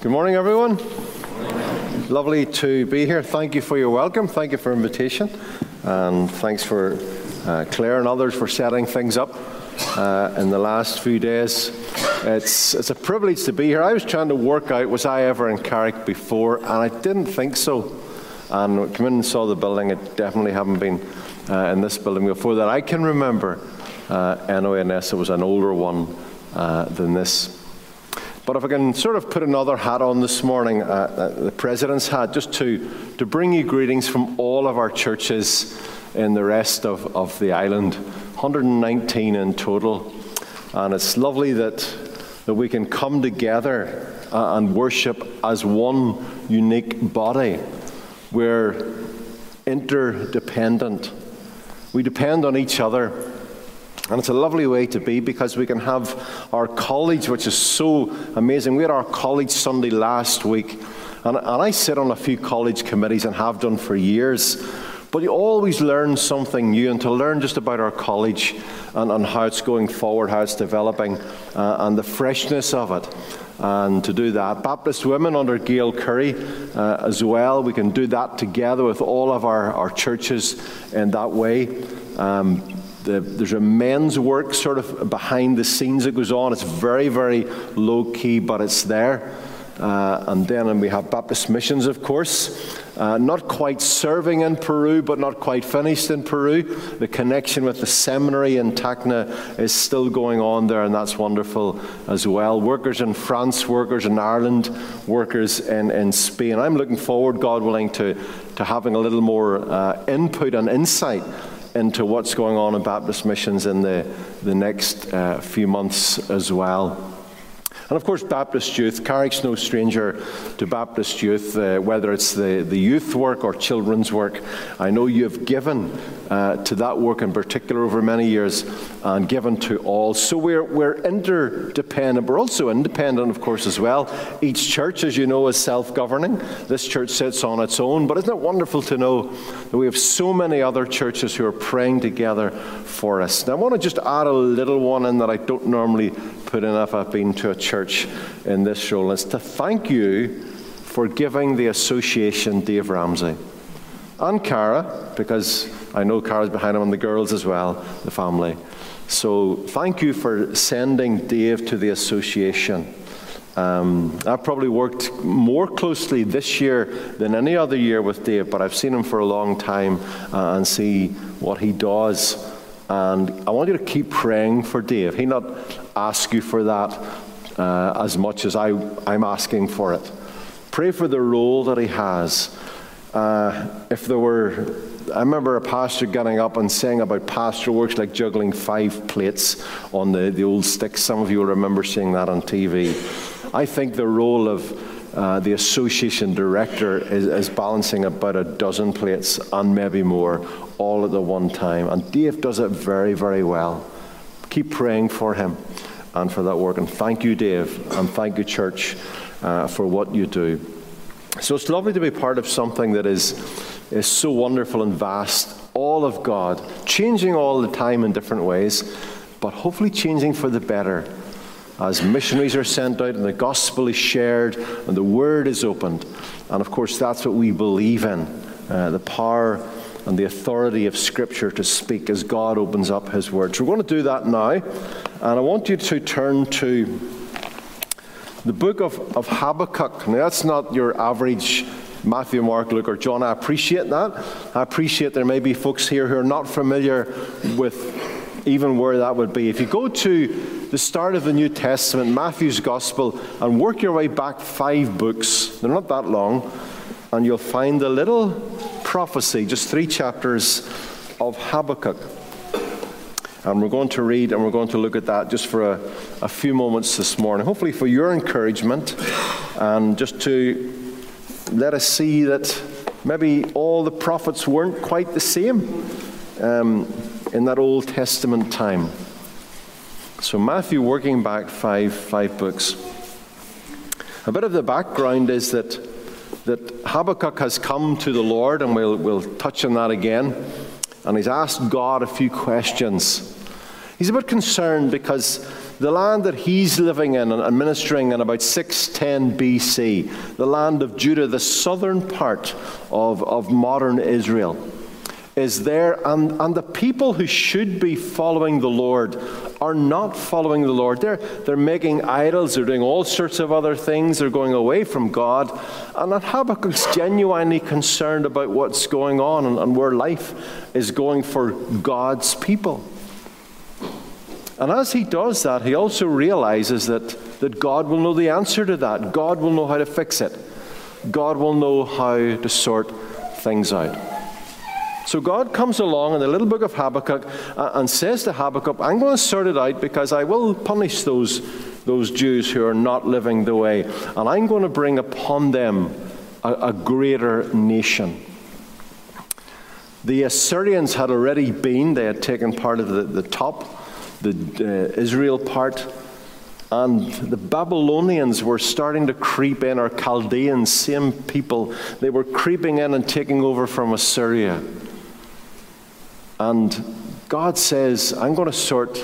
Good morning, everyone. Lovely to be here. Thank you for your welcome. Thank you for invitation, and thanks for uh, Claire and others for setting things up uh, in the last few days. It's it's a privilege to be here. I was trying to work out was I ever in Carrick before, and I didn't think so. And I came in and saw the building, it definitely haven't been uh, in this building before that I can remember. Uh, NONS, it was an older one uh, than this. But if I can sort of put another hat on this morning, uh, uh, the President's hat, just to, to bring you greetings from all of our churches in the rest of, of the island, 119 in total. And it's lovely that, that we can come together uh, and worship as one unique body. We're interdependent, we depend on each other. And it's a lovely way to be because we can have our college, which is so amazing. We had our college Sunday last week, and, and I sit on a few college committees and have done for years. But you always learn something new, and to learn just about our college and, and how it's going forward, how it's developing, uh, and the freshness of it. And to do that, Baptist Women under Gail Curry uh, as well, we can do that together with all of our, our churches in that way. Um, the, there's a men's work sort of behind the scenes that goes on. It's very, very low key, but it's there. Uh, and then and we have Baptist Missions, of course. Uh, not quite serving in Peru, but not quite finished in Peru. The connection with the seminary in Tacna is still going on there, and that's wonderful as well. Workers in France, workers in Ireland, workers in, in Spain. I'm looking forward, God willing, to, to having a little more uh, input and insight into what's going on in Baptist missions in the, the next uh, few months as well. And of course, Baptist youth. Carrick's no stranger to Baptist youth, uh, whether it's the, the youth work or children's work. I know you've given uh, to that work in particular over many years and given to all. So we're, we're interdependent. We're also independent, of course, as well. Each church, as you know, is self governing. This church sits on its own. But isn't it wonderful to know that we have so many other churches who are praying together for us? Now, I want to just add a little one in that I don't normally put enough. I've been to a church in this role. Is to thank you for giving the association Dave Ramsey and Cara, because I know Cara's behind him, and the girls as well, the family. So thank you for sending Dave to the association. Um, I've probably worked more closely this year than any other year with Dave, but I've seen him for a long time uh, and see what he does and I want you to keep praying for Dave. He not ask you for that uh, as much as I, I'm asking for it. Pray for the role that he has. Uh, if there were, I remember a pastor getting up and saying about pastoral works like juggling five plates on the, the old sticks. Some of you will remember seeing that on TV. I think the role of uh, the association director is, is, balancing about a dozen plates and maybe more all at the one time. And Dave does it very, very well. Keep praying for him and for that work. And thank you, Dave, and thank you, church, uh, for what you do. So it's lovely to be part of something that is, is so wonderful and vast, all of God, changing all the time in different ways, but hopefully changing for the better. As missionaries are sent out and the gospel is shared and the word is opened. And of course, that's what we believe in uh, the power and the authority of Scripture to speak as God opens up His Word. So we're going to do that now. And I want you to turn to the book of, of Habakkuk. Now, that's not your average Matthew, Mark, Luke, or John. I appreciate that. I appreciate there may be folks here who are not familiar with even where that would be. If you go to the start of the New Testament, Matthew's Gospel, and work your way back five books, they're not that long, and you'll find the little prophecy, just three chapters of Habakkuk. And we're going to read and we're going to look at that just for a, a few moments this morning, hopefully for your encouragement and just to let us see that maybe all the prophets weren't quite the same um, in that Old Testament time. So, Matthew, working back five, five books. A bit of the background is that that Habakkuk has come to the Lord, and we'll, we'll touch on that again. And he's asked God a few questions. He's a bit concerned because the land that he's living in and ministering in about 610 BC, the land of Judah, the southern part of, of modern Israel, is there. And, and the people who should be following the Lord are not following the Lord. They're, they're making idols, they're doing all sorts of other things, they're going away from God. And that Habakkuk's genuinely concerned about what's going on and, and where life is going for God's people. And as he does that, he also realizes that, that God will know the answer to that. God will know how to fix it. God will know how to sort things out. So God comes along in the little book of Habakkuk uh, and says to Habakkuk, I'm going to sort it out because I will punish those, those Jews who are not living the way. And I'm going to bring upon them a, a greater nation. The Assyrians had already been, they had taken part of the, the top, the uh, Israel part. And the Babylonians were starting to creep in, or Chaldeans, same people. They were creeping in and taking over from Assyria. And God says, I'm going to sort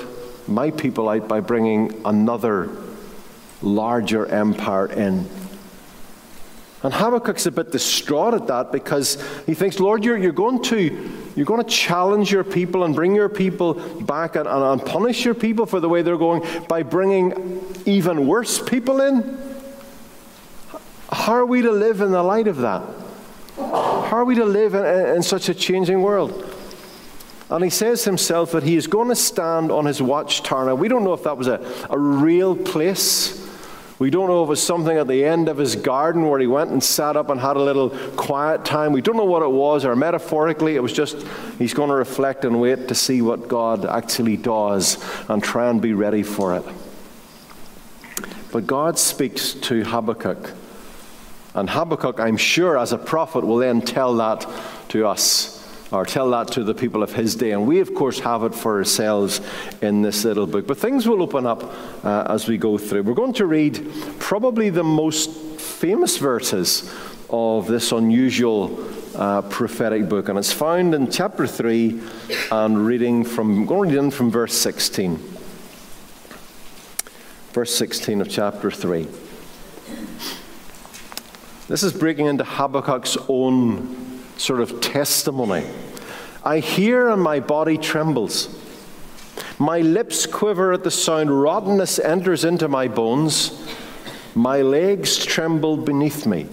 my people out by bringing another larger empire in. And Habakkuk's a bit distraught at that because he thinks, Lord, you're, you're, going, to, you're going to challenge your people and bring your people back and, and punish your people for the way they're going by bringing even worse people in. How are we to live in the light of that? How are we to live in, in such a changing world? And he says himself that he is going to stand on his watchtower. Now, we don't know if that was a, a real place. We don't know if it was something at the end of his garden where he went and sat up and had a little quiet time. We don't know what it was, or metaphorically, it was just he's going to reflect and wait to see what God actually does and try and be ready for it. But God speaks to Habakkuk. And Habakkuk, I'm sure, as a prophet, will then tell that to us or tell that to the people of his day. And we, of course, have it for ourselves in this little book. But things will open up uh, as we go through. We're going to read probably the most famous verses of this unusual uh, prophetic book. And it's found in chapter 3 and reading from, going to read in from verse 16. Verse 16 of chapter 3. This is breaking into Habakkuk's own sort of testimony. I hear and my body trembles. My lips quiver at the sound. Rottenness enters into my bones. My legs tremble beneath me.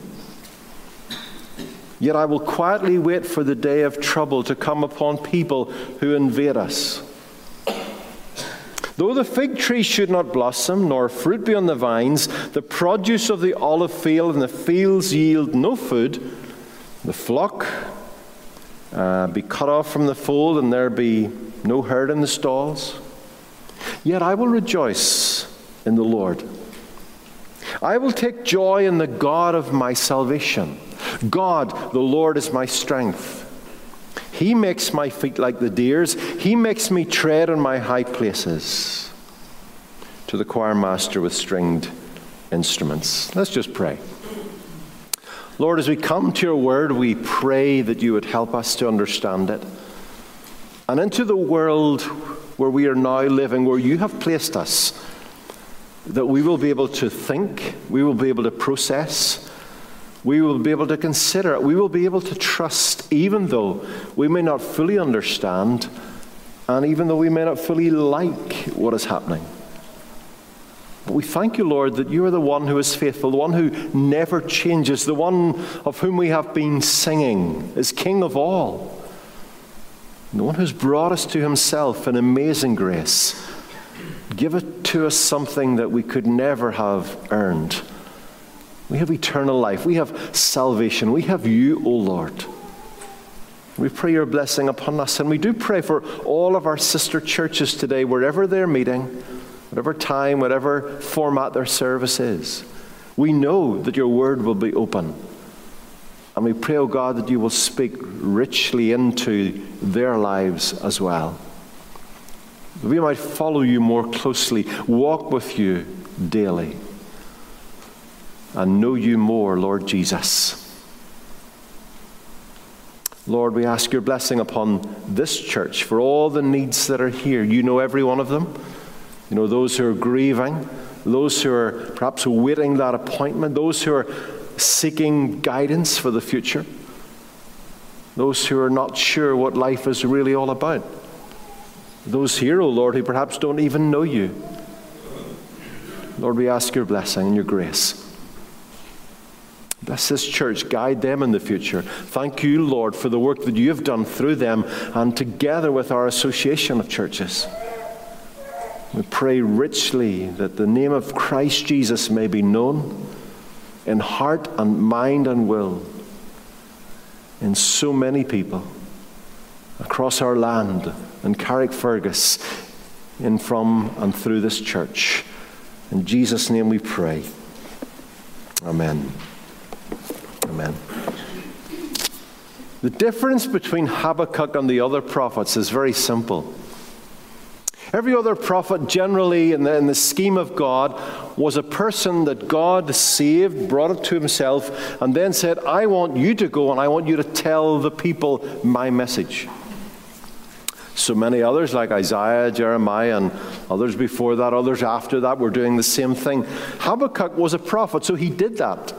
Yet I will quietly wait for the day of trouble to come upon people who invade us. Though the fig tree should not blossom, nor fruit be on the vines, the produce of the olive field and the fields yield no food, the flock uh, be cut off from the fold, and there be no herd in the stalls. Yet I will rejoice in the Lord. I will take joy in the God of my salvation. God, the Lord, is my strength. He makes my feet like the deer's, He makes me tread on my high places. To the choir master with stringed instruments. Let's just pray. Lord, as we come to your word, we pray that you would help us to understand it. And into the world where we are now living, where you have placed us, that we will be able to think, we will be able to process, we will be able to consider, we will be able to trust, even though we may not fully understand, and even though we may not fully like what is happening. But we thank you, Lord, that you are the one who is faithful, the one who never changes, the one of whom we have been singing is King of all, the one who's brought us to himself in amazing grace. Give it to us something that we could never have earned. We have eternal life. We have salvation. We have you, O Lord. We pray your blessing upon us, and we do pray for all of our sister churches today, wherever they're meeting whatever time, whatever format their service is. We know that your word will be open. And we pray, O oh God, that you will speak richly into their lives as well. We might follow you more closely, walk with you daily, and know you more, Lord Jesus. Lord, we ask your blessing upon this church for all the needs that are here. You know every one of them. You know, those who are grieving, those who are perhaps awaiting that appointment, those who are seeking guidance for the future, those who are not sure what life is really all about. Those here, O oh Lord, who perhaps don't even know you. Lord, we ask your blessing and your grace. Bless this church, guide them in the future. Thank you, Lord, for the work that you have done through them and together with our association of churches. We pray richly that the name of Christ Jesus may be known in heart and mind and will in so many people across our land and Carrickfergus, in from and through this church. In Jesus' name we pray. Amen. Amen. The difference between Habakkuk and the other prophets is very simple. Every other prophet, generally, in the, in the, scheme of God, was a person that God saved, brought it to himself, and then said, I want you to go and I want you to tell the people my message. So many others, like Isaiah, Jeremiah, and others before that, others after that, were doing the same thing. Habakkuk was a prophet, so he did that.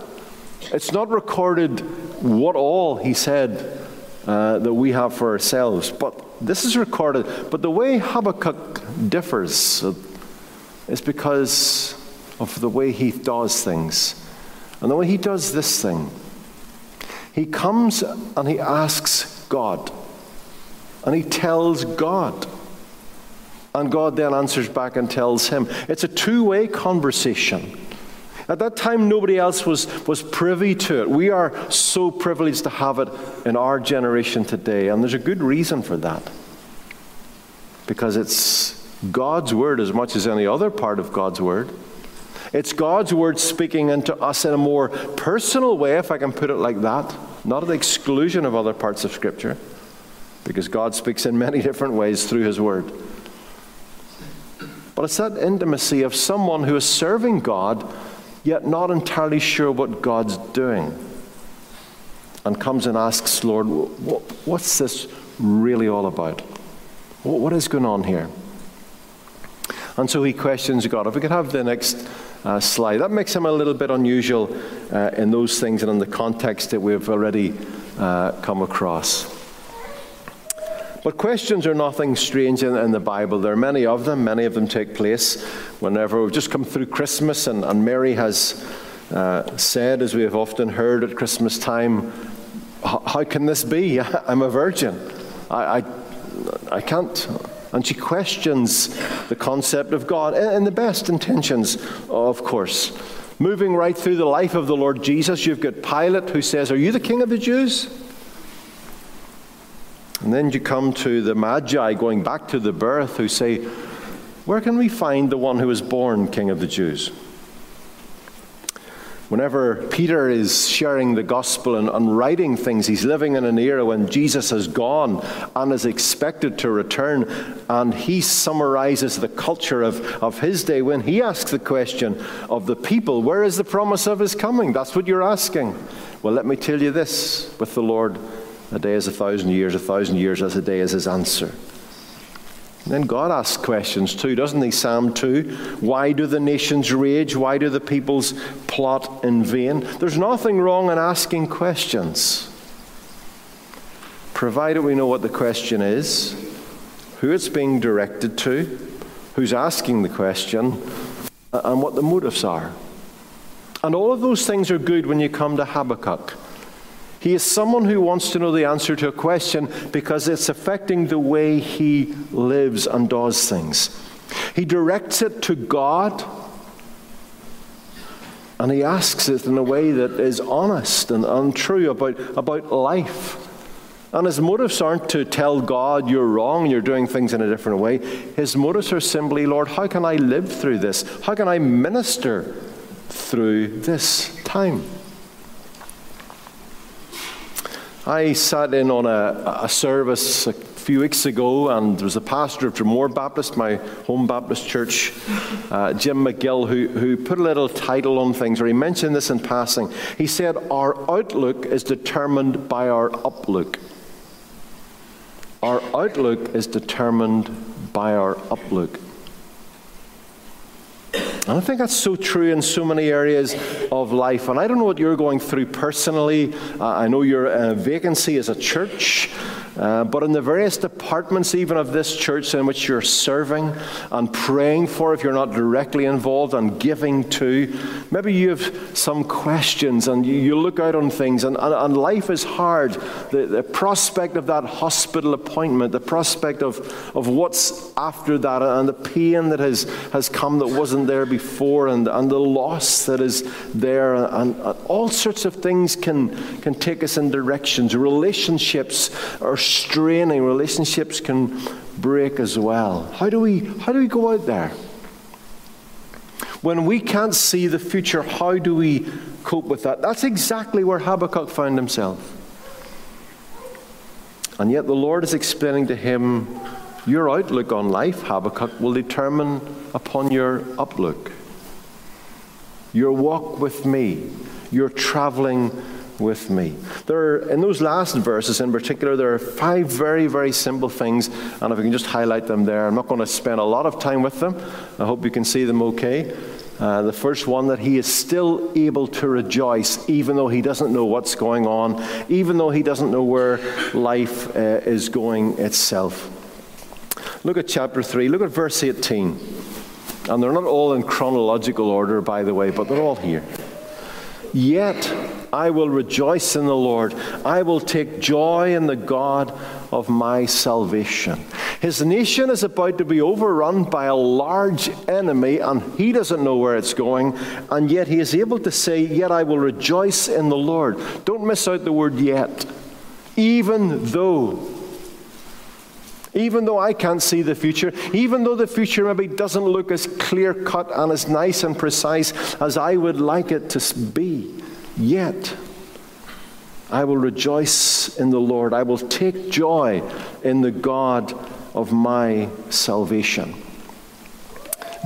It's not recorded what all he said uh, that we have for ourselves, but this is recorded. But the way Habakkuk differs is because of the way he does things. And the way he does this thing, he comes and he asks God, and he tells God. And God then answers back and tells him. It's a two way conversation. At that time, nobody else was, was privy to it. We are so privileged to have it in our generation today, and there's a good reason for that. Because it's God's word as much as any other part of God's word. It's God's word speaking into us in a more personal way, if I can put it like that, not at the exclusion of other parts of Scripture, because God speaks in many different ways through His word. But it's that intimacy of someone who is serving God yet not entirely sure what God's doing, and comes and asks, Lord, what's this really all about? What is going on here? And so he questions God. If we could have the next uh, slide, that makes him a little bit unusual uh, in those things and in the context that we've already uh, come across. But questions are nothing strange in, in, the Bible. There are many of them. Many of them take place whenever we've just come through Christmas, and, and Mary has uh, said, as we have often heard at Christmas time, How can this be? I'm a virgin. I, I, I can't. And she questions the concept of God in the best intentions, of course. Moving right through the life of the Lord Jesus, you've got Pilate who says, Are you the king of the Jews? And then you come to the Magi going back to the birth who say, Where can we find the one who was born King of the Jews? Whenever Peter is sharing the gospel and, and, writing things, he's living in an era when Jesus has gone and is expected to return. And he summarizes the culture of, of his day when he asks the question of the people, Where is the promise of his coming? That's what you're asking. Well, let me tell you this with the Lord a day is a thousand years, a thousand years as a day is his answer. And then God asks questions too, doesn't he? Psalm 2 Why do the nations rage? Why do the peoples plot in vain? There's nothing wrong in asking questions, provided we know what the question is, who it's being directed to, who's asking the question, and what the motives are. And all of those things are good when you come to Habakkuk. He is someone who wants to know the answer to a question because it's affecting the way he lives and does things. He directs it to God and he asks it in a way that is honest and untrue about, about life. And his motives aren't to tell God you're wrong, you're doing things in a different way. His motives are simply, Lord, how can I live through this? How can I minister through this time? I sat in on a, a service a few weeks ago, and there was a pastor of Dromore Baptist, my home Baptist church, uh, Jim McGill, who, who put a little title on things, or he mentioned this in passing. He said, Our outlook is determined by our uplook. Our outlook is determined by our uplook. And I think that's so true in so many areas of life. And I don't know what you're going through personally. Uh, I know your uh, vacancy as a church. Uh, but in the various departments, even of this church in which you're serving and praying for, if you're not directly involved, and giving to, maybe you have some questions and you, you look out on things, and, and, and life is hard. The, the, prospect of that hospital appointment, the prospect of, of what's after that, and the pain that has, has come that wasn't there before, and, and the loss that is there, and, and all sorts of things can, can take us in directions. Relationships are straining, relationships can break as well. How do we, how do we go out there? When we can't see the future, how do we cope with that? That's exactly where Habakkuk found himself. And yet the Lord is explaining to him, Your outlook on life, Habakkuk, will determine upon your uplook. Your walk with me, your traveling with me. There are, in those last verses in particular, there are five very, very simple things, and if we can just highlight them there, I'm not going to spend a lot of time with them. I hope you can see them okay. Uh, the first one that he is still able to rejoice even though he doesn't know what's going on, even though he doesn't know where life uh, is going itself. Look at chapter 3, look at verse 18. And they're not all in chronological order, by the way, but they're all here. Yet I will rejoice in the Lord. I will take joy in the God of my salvation. His nation is about to be overrun by a large enemy, and he doesn't know where it's going, and yet he is able to say, Yet I will rejoice in the Lord. Don't miss out the word yet. Even though even though I can't see the future, even though the future maybe doesn't look as clear cut and as nice and precise as I would like it to be, yet I will rejoice in the Lord. I will take joy in the God of my salvation.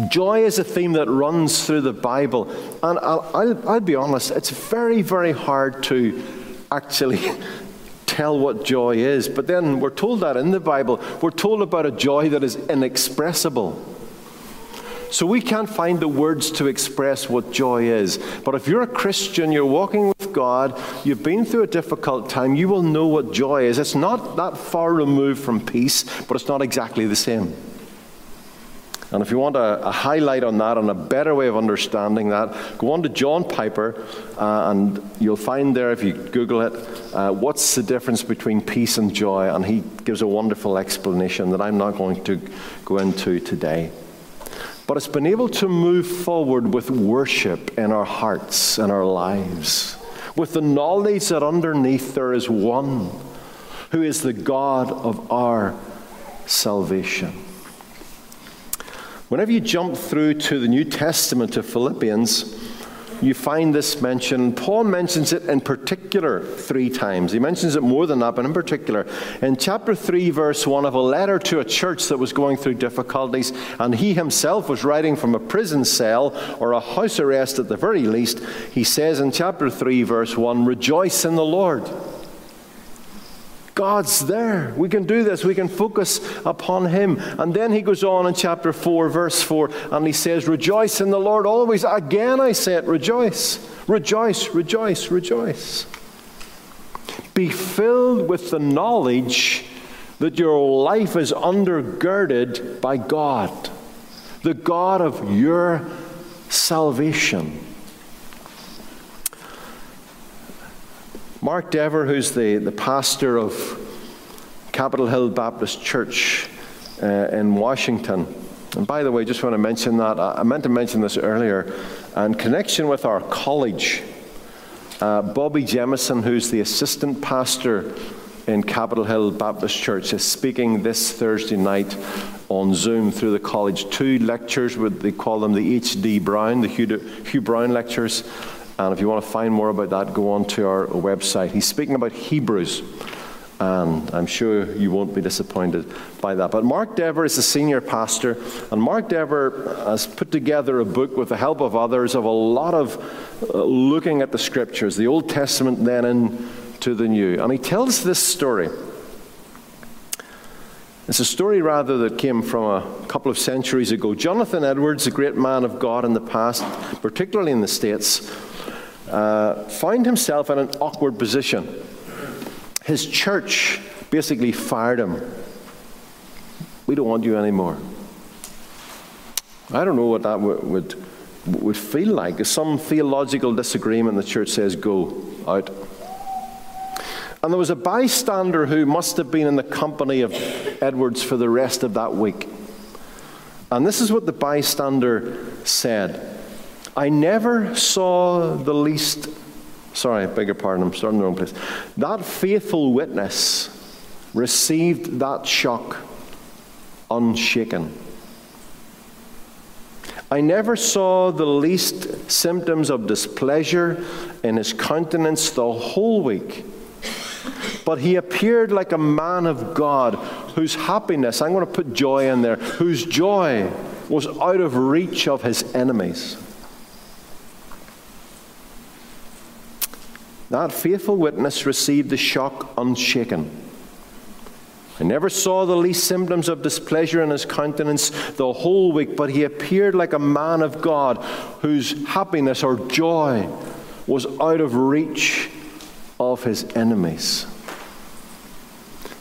Joy is a theme that runs through the Bible. And I'll, I'll, I'll be honest, it's very, very hard to actually tell what joy is. But then we're told that in the Bible. We're told about a joy that is inexpressible. So we can't find the words to express what joy is. But if you're a Christian, you're walking with God, you've been through a difficult time, you will know what joy is. It's not that far removed from peace, but it's not exactly the same. And if you want a, a, highlight on that and a better way of understanding that, go on to John Piper, uh, and you'll find there, if you Google it, uh, what's the difference between peace and joy. And he gives a wonderful explanation that I'm not going to go into today. But it's been able to move forward with worship in our hearts and our lives, with the knowledge that underneath there is one who is the God of our salvation. Whenever you jump through to the New Testament of Philippians, you find this mentioned. Paul mentions it in particular three times. He mentions it more than that, but in particular. In chapter 3, verse 1 of a letter to a church that was going through difficulties, and he himself was writing from a prison cell or a house arrest at the very least, he says in chapter 3, verse 1 Rejoice in the Lord. God's there. We can do this. We can focus upon Him. And then he goes on in chapter 4, verse 4, and he says, Rejoice in the Lord always. Again, I say it, rejoice. Rejoice, rejoice, rejoice. Be filled with the knowledge that your life is undergirded by God, the God of your salvation. Mark Dever, who's the, the pastor of Capitol Hill Baptist Church uh, in Washington, and by the way, just want to mention that. I meant to mention this earlier. In connection with our college, uh, Bobby Jamieson, who's the assistant pastor in Capitol Hill Baptist Church, is speaking this Thursday night on Zoom through the college. Two lectures, they call them the H.D. Brown, the Hugh, Hugh Brown lectures. And if you want to find more about that, go on to our website. He's speaking about Hebrews. And I'm sure you won't be disappointed by that. But Mark Dever is a senior pastor, and Mark Dever has put together a book with the help of others of a lot of uh, looking at the scriptures, the Old Testament, then into the New. And he tells this story It's a story rather that came from a couple of centuries ago. Jonathan Edwards, a great man of God in the past, particularly in the States, uh, found himself in an awkward position. His church basically fired him. We don't want you anymore. I don't know what that would, would, would feel like. Some theological disagreement, the church says, go out. And there was a bystander who must have been in the company of Edwards for the rest of that week. And this is what the bystander said I never saw the least, sorry, I beg your pardon, I'm starting the wrong place. That faithful witness received that shock unshaken. I never saw the least symptoms of displeasure in his countenance the whole week. But he appeared like a man of God whose happiness, I'm going to put joy in there, whose joy was out of reach of his enemies. That faithful witness received the shock unshaken. I never saw the least symptoms of displeasure in his countenance the whole week, but he appeared like a man of God whose happiness or joy was out of reach of his enemies.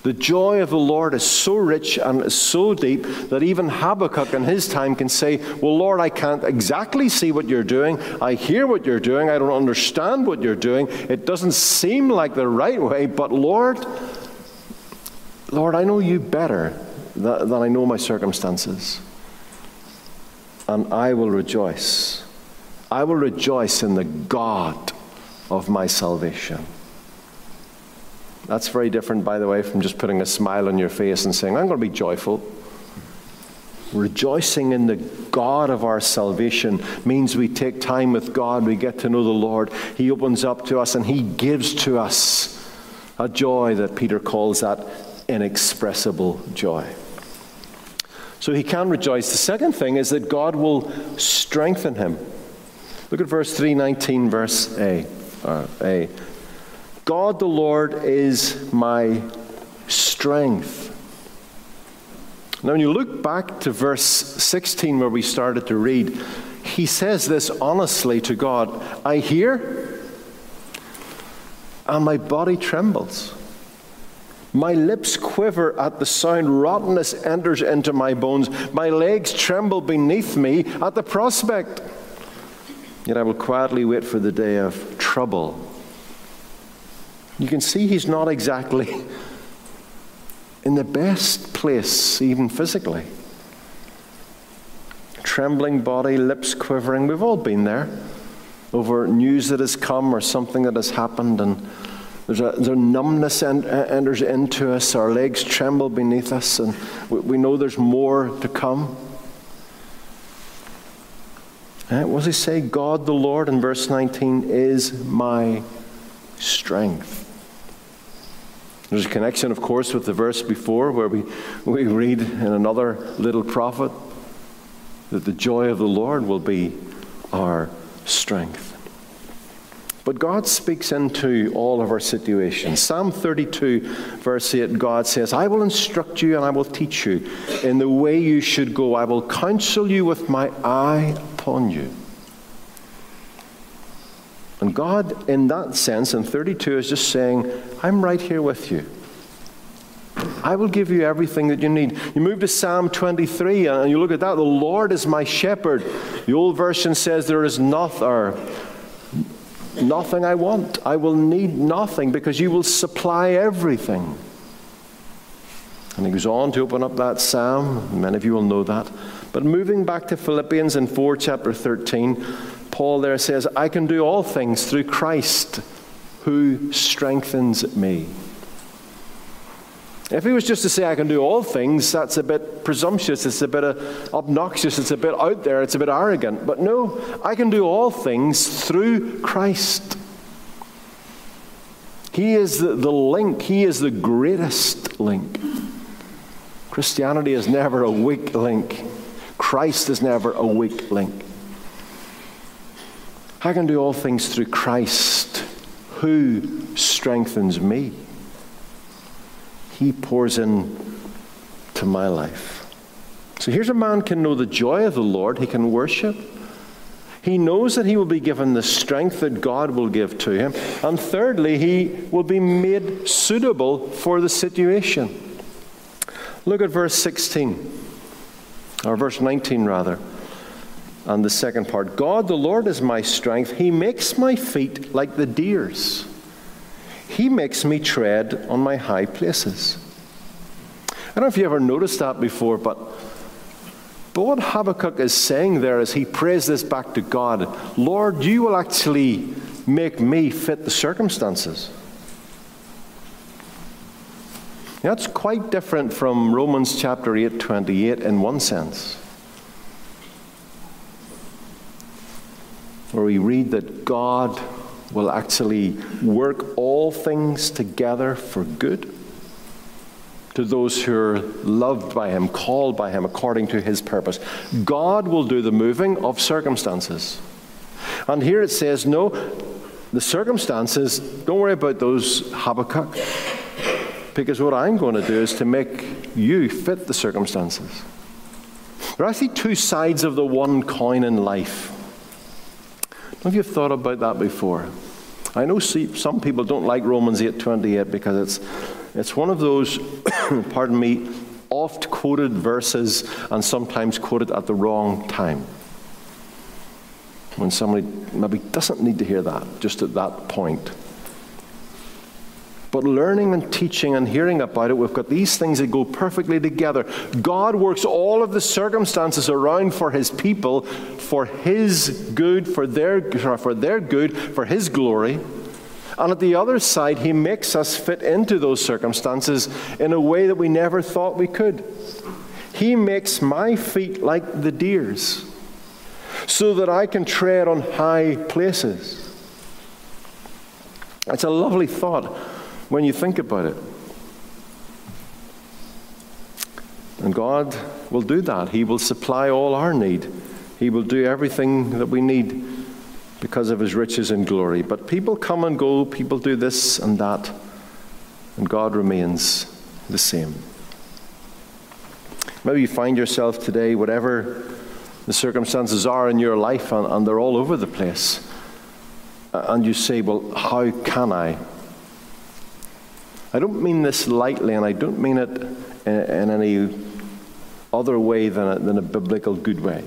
The joy of the Lord is so rich and so deep that even Habakkuk in his time can say, Well, Lord, I can't exactly see what you're doing. I hear what you're doing. I don't understand what you're doing. It doesn't seem like the right way, but Lord, Lord, I know you better than I know my circumstances. And I will rejoice. I will rejoice in the God of my salvation. That's very different, by the way, from just putting a smile on your face and saying, I'm going to be joyful. Rejoicing in the God of our salvation means we take time with God, we get to know the Lord. He opens up to us and He gives to us a joy that Peter calls that inexpressible joy. So he can rejoice. The second thing is that God will strengthen him. Look at verse 319, verse A. Uh, A. God the Lord is my strength. Now, when you look back to verse 16 where we started to read, he says this honestly to God I hear, and my body trembles. My lips quiver at the sound. Rottenness enters into my bones. My legs tremble beneath me at the prospect. Yet I will quietly wait for the day of trouble you can see he's not exactly in the best place, even physically. Trembling body, lips quivering. We've all been there over news that has come or something that has happened, and there's a, there's a numbness en- enters into us. Our legs tremble beneath us, and we, we know there's more to come. Eh, what does he say? God the Lord in verse 19 is my strength. There's a connection, of course, with the verse before where we, we read in another little prophet that the joy of the Lord will be our strength. But God speaks into all of our situations. Psalm 32, verse 8, God says, I will instruct you and I will teach you in the way you should go. I will counsel you with my eye upon you. And God, in that sense, in 32, is just saying, I'm right here with you. I will give you everything that you need. You move to Psalm 23 uh, and you look at that. The Lord is my shepherd. The old version says, There is nothing, nothing I want. I will need nothing because you will supply everything. And he goes on to open up that psalm. Many of you will know that. But moving back to Philippians in 4, chapter 13, Paul there says, I can do all things through Christ who strengthens me. If he was just to say, I can do all things, that's a bit presumptuous, it's a bit uh, obnoxious, it's a bit out there, it's a bit arrogant. But no, I can do all things through Christ. He is the, the link, He is the greatest link. Christianity is never a weak link, Christ is never a weak link. I can do all things through Christ who strengthens me. He pours in to my life. So here's a man can know the joy of the Lord, he can worship. He knows that he will be given the strength that God will give to him. And thirdly, he will be made suitable for the situation. Look at verse 16, or verse 19 rather, and the second part. God the Lord is my strength. He makes my feet like the deer's, He makes me tread on my high places. I don't know if you ever noticed that before, but but what Habakkuk is saying there is he prays this back to God Lord, you will actually make me fit the circumstances. That's quite different from Romans chapter 8, 28 in one sense, where we read that God will actually work all things together for good to those who are loved by Him, called by Him according to His purpose. God will do the moving of circumstances. And here it says, no, the circumstances, don't worry about those, Habakkuk, because what I'm going to do is to make you fit the circumstances. There are actually two sides of the one coin in life. Have you thought about that before? I know some people don't like Romans 8:28 because it's it's one of those, pardon me, oft quoted verses and sometimes quoted at the wrong time. When somebody maybe doesn't need to hear that just at that point. But learning and teaching and hearing about it, we've got these things that go perfectly together. God works all of the circumstances around for His people, for His good, for their, for their good, for His glory. And at the other side, He makes us fit into those circumstances in a way that we never thought we could. He makes my feet like the deer's so that I can tread on high places. It's a lovely thought when you think about it. And God will do that. He will supply all our need. He will do everything that we need because of his riches and glory. But people come and go, people do this and that, and God remains the same. Maybe you find yourself today, whatever the circumstances are in your life, and, and they're all over the place, and you say, Well, how can I? I don't mean this lightly, and I don't mean it in, in any other way than a, than a biblical good way.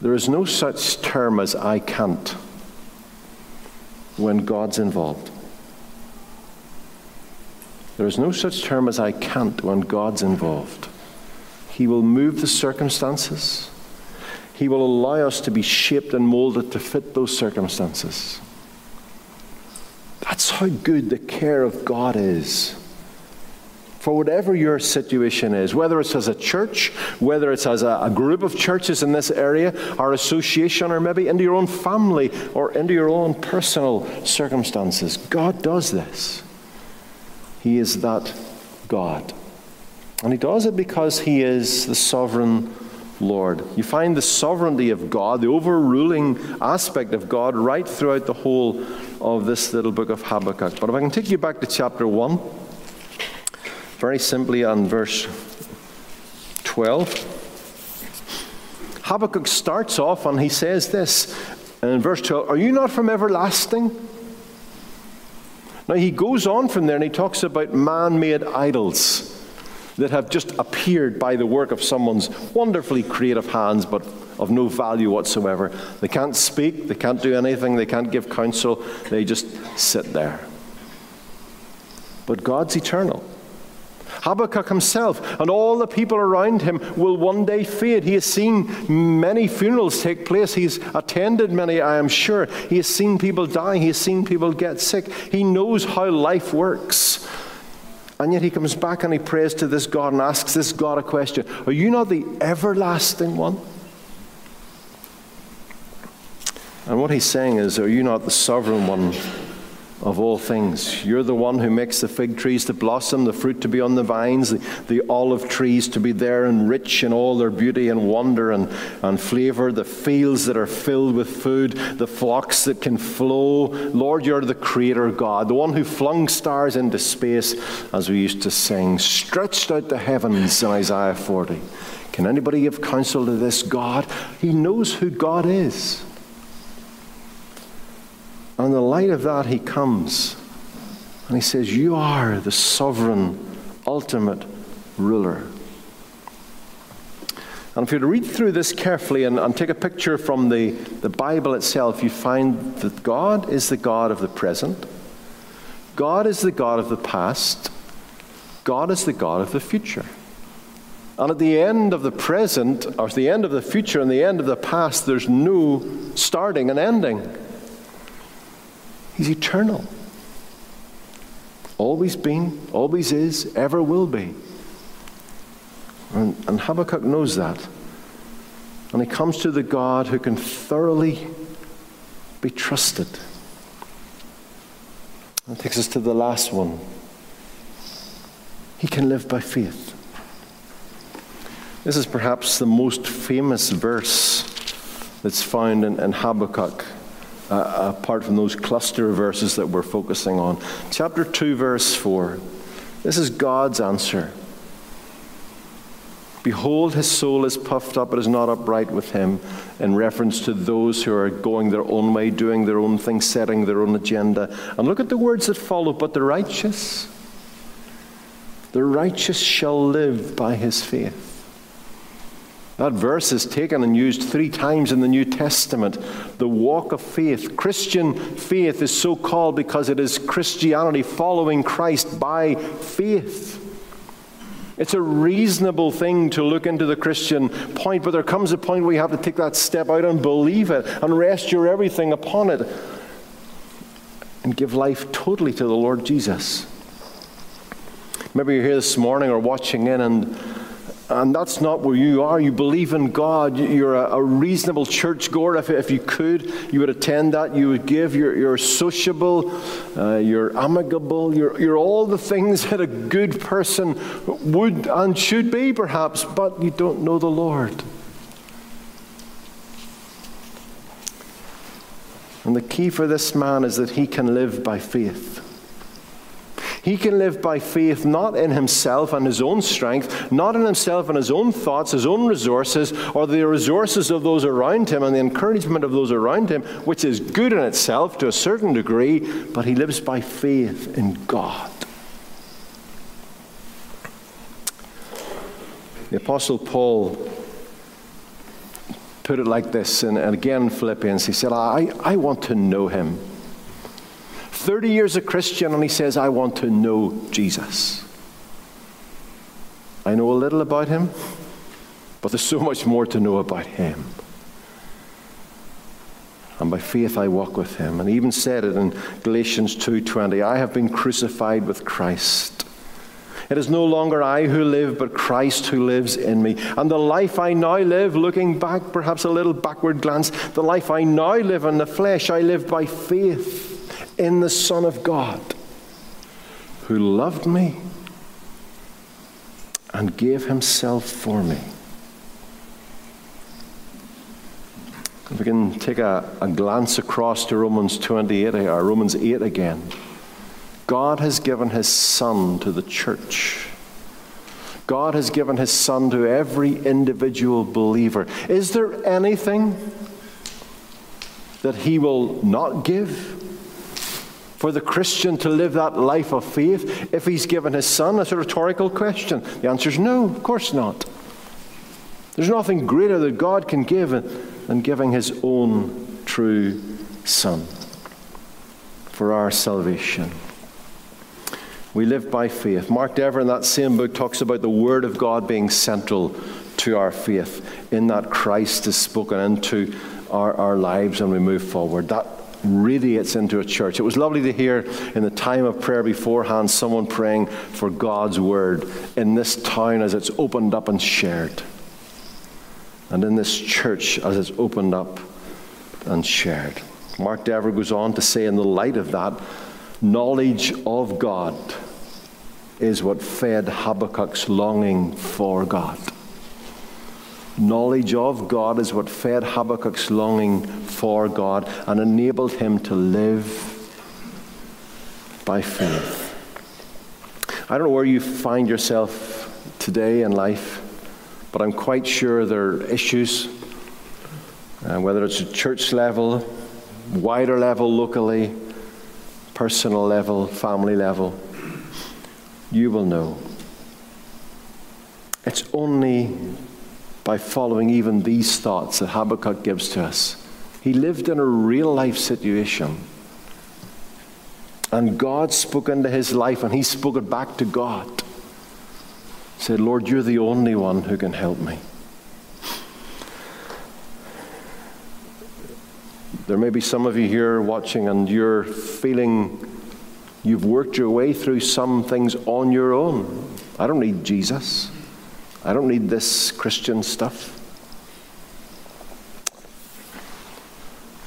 There is no such term as I can't when God's involved. There is no such term as I can't when God's involved. He will move the circumstances. He will allow us to be shaped and molded to fit those circumstances. That's how good the care of God is for whatever your situation is, whether it's as a church, whether it's as a, a, group of churches in this area, our association, or maybe into your own family or into your own personal circumstances. God does this. He is that God. And He does it because He is the sovereign Lord. You find the sovereignty of God, the overruling aspect of God, right throughout the whole of this little book of Habakkuk. But if I can take you back to chapter 1 very simply on verse 12. Habakkuk starts off and he says this in verse 12 Are you not from everlasting? Now he goes on from there and he talks about man made idols that have just appeared by the work of someone's wonderfully creative hands, but of no value whatsoever. They can't speak, they can't do anything, they can't give counsel, they just sit there. But God's eternal. Habakkuk himself and all the people around him will one day fade. He has seen many funerals take place. He's attended many, I am sure. He has seen people die. He has seen people get sick. He knows how life works. And yet he comes back and he prays to this God and asks this God a question Are you not the everlasting one? And what he's saying is, Are you not the sovereign one of all things. You're the one who makes the fig trees to blossom, the fruit to be on the vines, the, the olive trees to be there and rich in all their beauty and wonder and, and flavor, the fields that are filled with food, the flocks that can flow. Lord, you're the creator God, the one who flung stars into space, as we used to sing, stretched out the heavens in Isaiah 40. Can anybody give counsel to this God? He knows who God is. And in the light of that, he comes and he says, You are the sovereign, ultimate ruler. And if you read through this carefully and, and, take a picture from the, the Bible itself, you find that God is the God of the present, God is the God of the past, God is the God of the future. And at the end of the present, or at the end of the future and the end of the past, there's no starting and ending. He's eternal. Always been, always is, ever will be. And, and Habakkuk knows that. And he comes to the God who can thoroughly be trusted. That takes us to the last one. He can live by faith. This is perhaps the most famous verse that's found in, in Habakkuk uh, apart from those cluster verses that we're focusing on. Chapter 2, verse 4. This is God's answer. Behold, his soul is puffed up, it is not upright with him, in reference to those who are going their own way, doing their own thing, setting their own agenda. And look at the words that follow. But the righteous, the righteous shall live by his faith. That verse is taken and used three times in the New Testament. The walk of faith. Christian faith is so called because it is Christianity following Christ by faith. It's a reasonable thing to look into the Christian point, but there comes a point where you have to take that step out and believe it and rest your everything upon it and give life totally to the Lord Jesus. Maybe you're here this morning or watching in and and that's not where you are. You believe in God. You're a, a reasonable churchgoer. If, if you could, you would attend that. You would give. You're, you're sociable. Uh, you're amicable. You're, you're all the things that a good person would and should be, perhaps, but you don't know the Lord. And the key for this man is that he can live by faith. He can live by faith not in himself and his own strength, not in himself and his own thoughts, his own resources, or the resources of those around him and the encouragement of those around him, which is good in itself to a certain degree, but he lives by faith in God. The Apostle Paul put it like this, and again in Philippians, he said, I, I want to know him 30 years a Christian, and he says, I want to know Jesus. I know a little about him, but there's so much more to know about him. And by faith I walk with him. And he even said it in Galatians 2:20, I have been crucified with Christ. It is no longer I who live, but Christ who lives in me. And the life I now live, looking back, perhaps a little backward glance, the life I now live in the flesh, I live by faith in the Son of God who loved me and gave himself for me. If we can take a, a glance across to Romans 28 or Romans 8 again. God has given his Son to the church. God has given his Son to every individual believer. Is there anything that he will not give? For the Christian to live that life of faith if he's given his son? That's a rhetorical question. The answer is no, of course not. There's nothing greater that God can give than giving his own true son for our salvation. We live by faith. Mark Dever in that same book talks about the Word of God being central to our faith, in that Christ is spoken into our, our lives and we move forward. That radiates into a church. It was lovely to hear in the time of prayer beforehand someone praying for God's word in this town as it's opened up and shared. And in this church as it's opened up and shared. Mark Dever goes on to say, in the light of that, Knowledge of God is what fed Habakkuk's longing for God. Knowledge of God is what fed Habakkuk's longing for God and enabled him to live by faith. I don't know where you find yourself today in life, but I'm quite sure there are issues, uh, whether it's at church level, wider level locally, personal level, family level, you will know. It's only by following even these thoughts that Habakkuk gives to us. He lived in a real life situation. And God spoke into his life and he spoke it back to God. Said, Lord, you're the only one who can help me. There may be some of you here watching and you're feeling you've worked your way through some things on your own. I don't need Jesus. I don't need this Christian stuff.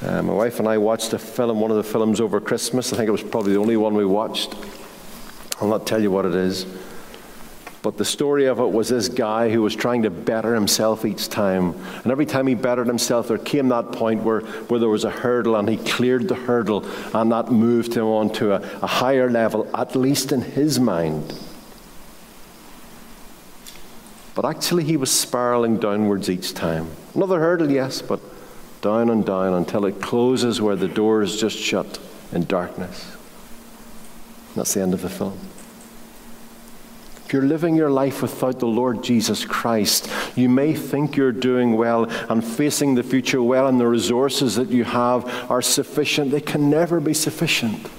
Uh, my wife and I watched a film, one of the films over Christmas. I think it was probably the only one we watched. I'll not tell you what it is. But the story of it was this guy who was trying to better himself each time. And every time he bettered himself, there came that point where, where there was a hurdle and he cleared the hurdle, and that moved him on to a, a higher level, at least in his mind. But actually, he was spiraling downwards each time. Another hurdle, yes, but down and down until it closes where the door is just shut in darkness. That's the end of the film. If you're living your life without the Lord Jesus Christ, you may think you're doing well and facing the future well, and the resources that you have are sufficient. They can never be sufficient.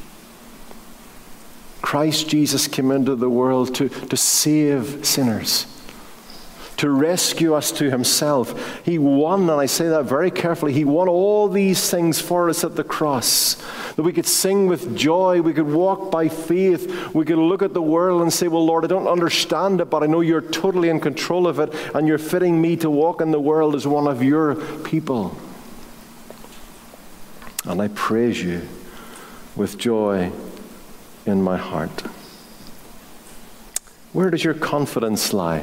Christ Jesus came into the world to, to save sinners to rescue us to himself. He won, and I say that very carefully, he won all these things for us at the cross. That we could sing with joy, we could walk by faith, we could look at the world and say, Well, Lord, I don't understand it, but I know you're totally in control of it, and you're fitting me to walk in the world as one of your people. And I praise you with joy in my heart. Where does your confidence lie?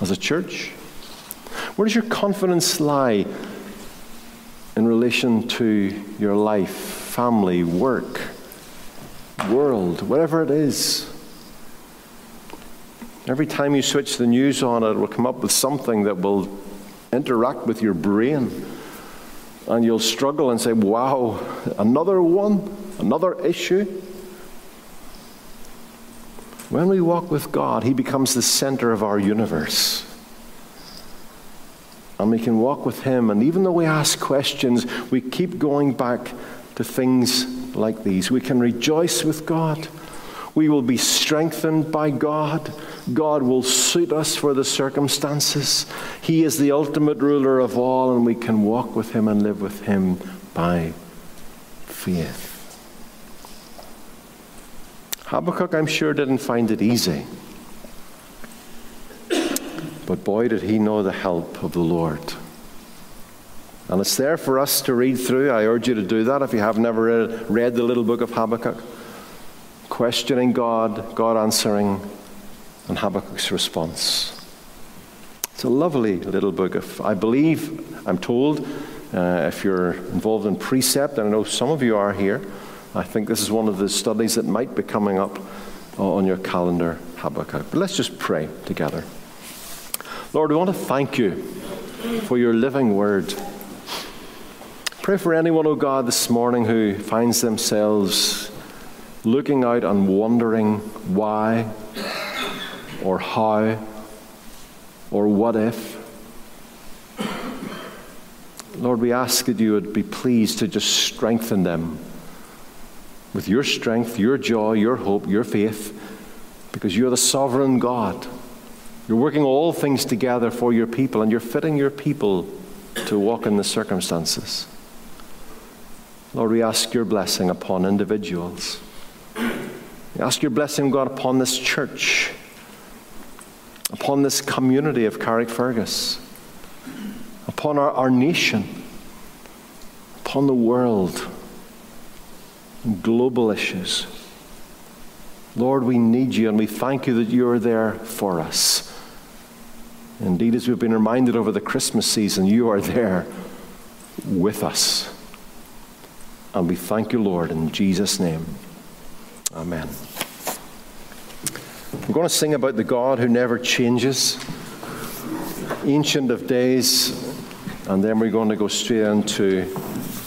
As a church? Where does your confidence lie in relation to your life, family, work, world, whatever it is? Every time you switch the news on, it will come up with something that will interact with your brain. And you'll struggle and say, wow, another one, another issue. When we walk with God, He becomes the center of our universe. And we can walk with Him. And even though we ask questions, we keep going back to things like these. We can rejoice with God. We will be strengthened by God. God will suit us for the circumstances. He is the ultimate ruler of all, and we can walk with Him and live with Him by faith. Habakkuk, I'm sure, didn't find it easy. But boy, did he know the help of the Lord. And it's there for us to read through. I urge you to do that if you have never read, read the little book of Habakkuk. Questioning God, God answering, and Habakkuk's response. It's a lovely little book. If I believe, I'm told, uh, if you're involved in precept, and I know some of you are here, I think this is one of the studies that might be coming up uh, on your calendar, Habakkuk. But let's just pray together. Lord, we want to thank you for your living word. Pray for anyone, O oh God, this morning who finds themselves looking out and wondering why or how or what if. Lord, we ask that you would be pleased to just strengthen them with your strength, your joy, your hope, your faith, because you're the sovereign God. You're working all things together for your people, and you're fitting your people to walk in the circumstances. Lord, we ask your blessing upon individuals. We ask your blessing, God, upon this church, upon this community of Carrickfergus, upon our, our nation, upon the world. Global issues. Lord, we need you and we thank you that you're there for us. Indeed, as we've been reminded over the Christmas season, you are there with us. And we thank you, Lord, in Jesus' name. Amen. I'm going to sing about the God who never changes, Ancient of Days, and then we're going to go straight into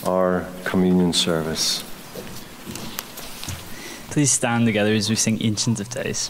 our communion service. Stand together as we sing Ancient of Days.